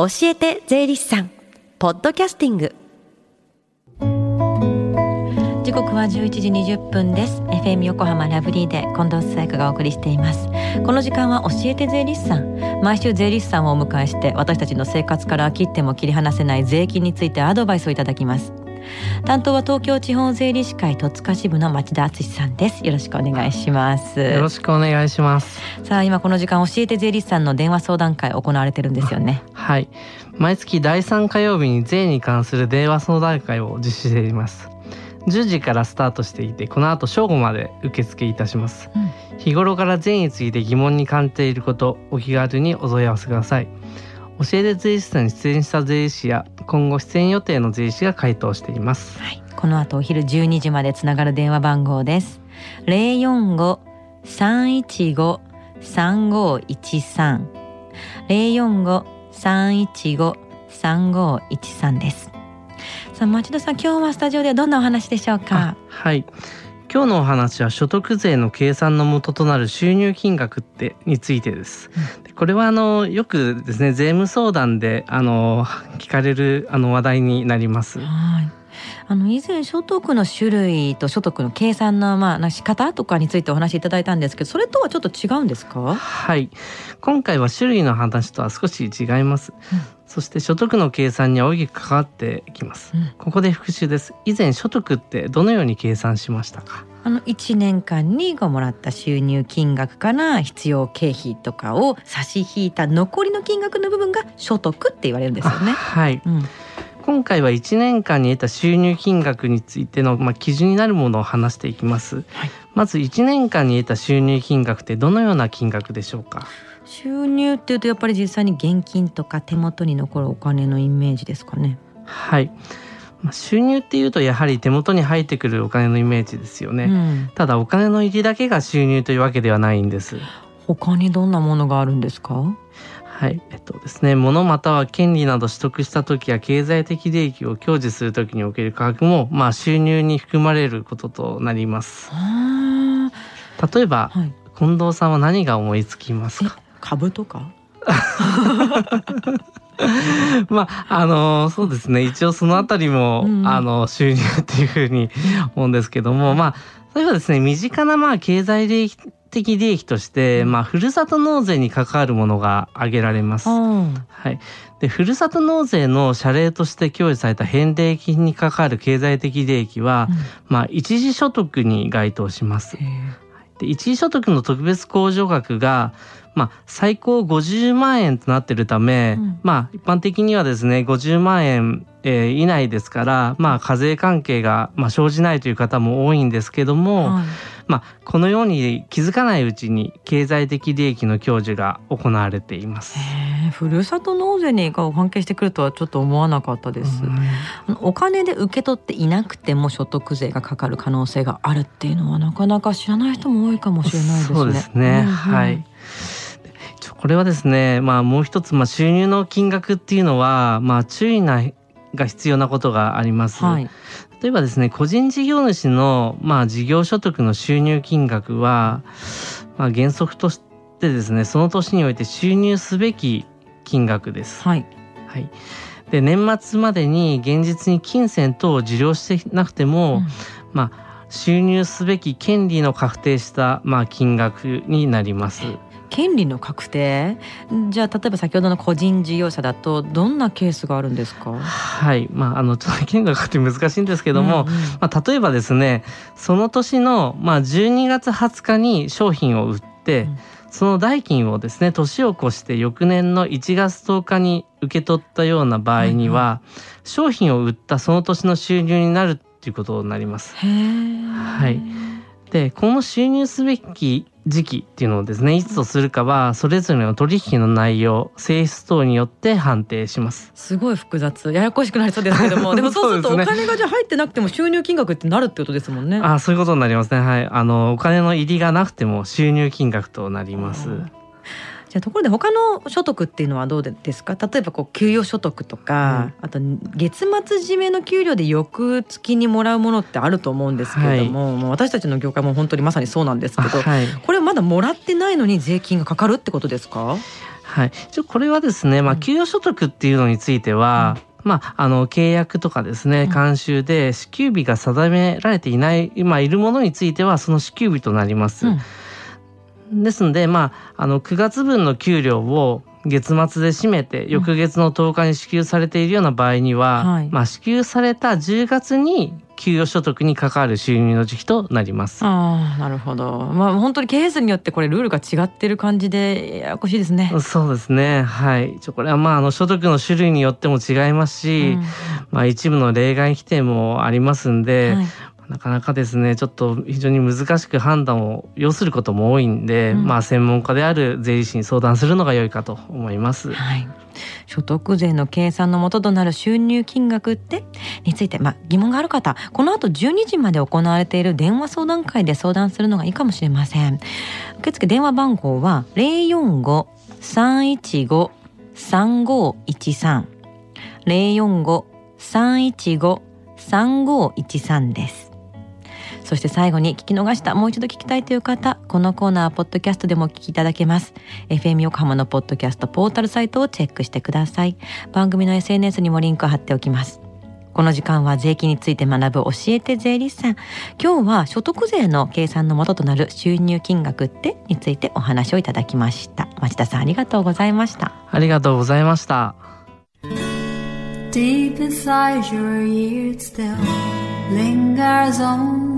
教えて税理士さん。ポッドキャスティング。時刻は11時20分です。FM 横浜ラブリーで近藤紗友香がお送りしています。この時間は教えて税理士さん。毎週税理士さんをお迎えして私たちの生活から切っても切り離せない税金についてアドバイスをいただきます。担当は東京地方税理士会戸塚支部の町田敦さんです。よろしくお願いします。よろしくお願いします。さあ今この時間教えて税理士さんの電話相談会行われてるんですよね。はい。毎月第3火曜日に税に関する電話相談会を実施しています。10時からスタートしていてこの後正午まで受付いたします、うん、日頃から税について疑問に感じていることお気軽にお問い合わせください教えて税理士さんに出演した税理士や今後出演予定の税理士が回答しています、はい、この後お昼12時までつながる電話番号です。045-315-3513 045-315-3513です。さあ町田さん今日はスタジオでどんなお話でしょうか？はい今日のお話は所得税の計算の元となる収入金額ってについてです。うん、これはあのよくですね税務相談であの聞かれるあの話題になります。はい。あの以前所得の種類と所得の計算のまあ仕方とかについてお話しいただいたんですけどそれとはちょっと違うんですか？はい。今回は種類の話とは少し違います、うん、そして所得の計算に大きく関わってきます、うん、ここで復習です。以前所得ってどのように計算しましたか？あの1年間にごもらった収入金額から必要経費とかを差し引いた残りの金額の部分が所得って言われるんですよね。はい、うん。今回は1年間に得た収入金額についての、まあ、基準になるものを話していきます、はい、まず1年間に得た収入金額ってどのような金額でしょうか？収入っていうとやっぱり実際に現金とか手元に残るお金のイメージですかね。はい。まあ、収入っていうとやはり手元に入ってくるお金のイメージですよね、うん、ただお金の入りだけが収入というわけではないんです。他にどんなものがあるんですか？はい、えっとですね、物または権利など取得した時や経済的利益を享受する時における価格も、まあ、収入に含まれることとなります。例えば、はい、近藤さんは何が思いつきますか？株とか？まああのそうですね。一応そのあたりも、うん、あの収入っていうふうに思うんですけどもまあ例えばですね身近なまあ経済利益的利益として、まあ、ふるさと納税に関わるものが挙げられます。はい。で、ふるさと納税の謝礼として供与された返礼金に関わる経済的利益は、うん、まあ、一時所得に該当します。で一時所得の特別控除額が、まあ、最高50万円となっているため、うん、まあ、一般的にはですね50万円、えー、以内ですから、まあ、課税関係が、まあ、生じないという方も多いんですけども、はいまあ、このように気づかないうちに経済的利益の享受が行われています。ふるさと納税に関係してくるとはちょっと思わなかったです。うん、お金で受け取っていなくても所得税がかかる可能性があるっていうのはなかなか知らない人も多いかもしれないですね。そうですね。うんうん、はい。これはですね、まあ、もう一つ、まあ、収入の金額っていうのは、まあ、注意なが必要なことがあります。はい、例えばですね個人事業主の、まあ、事業所得の収入金額は、まあ、原則としてですねその年において収入すべき金額です。はい、はい、で年末までに現実に金銭等を受領してなくても、うん、まあ収入すべき権利の確定した、まあ、金額になります。権利の確定？じゃあ例えば先ほどの個人事業者だとどんなケースがあるんですか？はい。まああのちょっと権利が確定難しいんですけども、うんうん、まあ、例えばですねその年の、まあ、12月20日に商品を売って、うん。その代金をですね年を越して翌年の1月10日に受け取ったような場合には、商品を売ったその年の収入になるっていうことになります。はい。でこの収入すべき時期っていうのをですねいつとするかはそれぞれの取引の内容性質等によって判定します。すごい複雑。ややこしくなりそうですけども。でもそうするとお金がじゃ入ってなくても収入金額ってなるってことですもんね。あそういうことになりますね。はい。あのお金の入りがなくても収入金額となりますじゃあところで他の所得っていうのはどうですか？例えばこう給与所得とか、うん、あと月末締めの給料で翌月にもらうものってあると思うんですけれども、はい、私たちの業界も本当にまさにそうなんですけど、はい、これはまだもらってないのに税金がかかるってことですか？はい、一応これはですね、まあ、給与所得っていうのについては、うん、まあ、あの契約とかですね慣習で支給日が定められていない今いるものについてはその支給日となります。うん、ですので、まあ、あの9月分の給料を月末で締めて翌月の10日に支給されているような場合には、うんはい、まあ、支給された10月に給与所得に関わる収入の時期となります。ああ、なるほど。まあ本当に経営数によってこれルールが違ってる感じでややこしいですね。そうですね。はい。ちょこれはまああの所得の種類によっても違いますし、うん、まあ一部の例外規定もありますんで、はいなかなかですねちょっと非常に難しく判断を要することも多いんで、うん、まあ専門家である税理士に相談するのが良いかと思います。はい、所得税の計算の元となる収入金額ってについて、まあ、疑問がある方この後12時まで行われている電話相談会で相談するのがいいかもしれません。受付電話番号は045-315-3513 045-315-3513ですそして最後に聞き逃したもう一度聞きたいという方このコーナーはポッドキャストでもお聞きいただけます。FM 横浜のポッドキャストポータルサイトをチェックしてください。番組の SNS にもリンクを貼っておきます。この時間は税金について学ぶ教えて税理士さん。今日は所得税の計算の元となる収入金額ってについてお話をいただきました。町田さんありがとうございました。ありがとうございました。Deep inside your ears still lingers on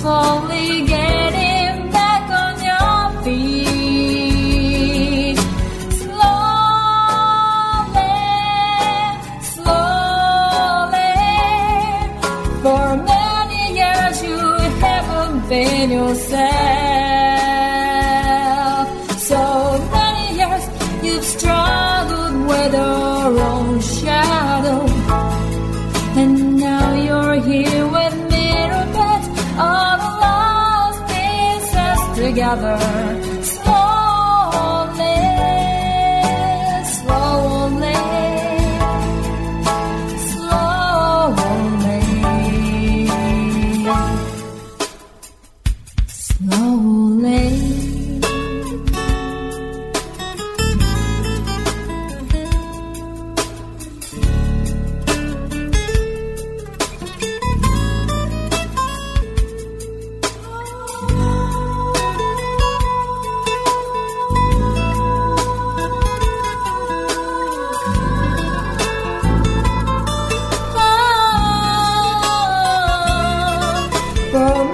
slowly getting back on your feet. Slowly, slowly. For many years you haven't been yourself. another from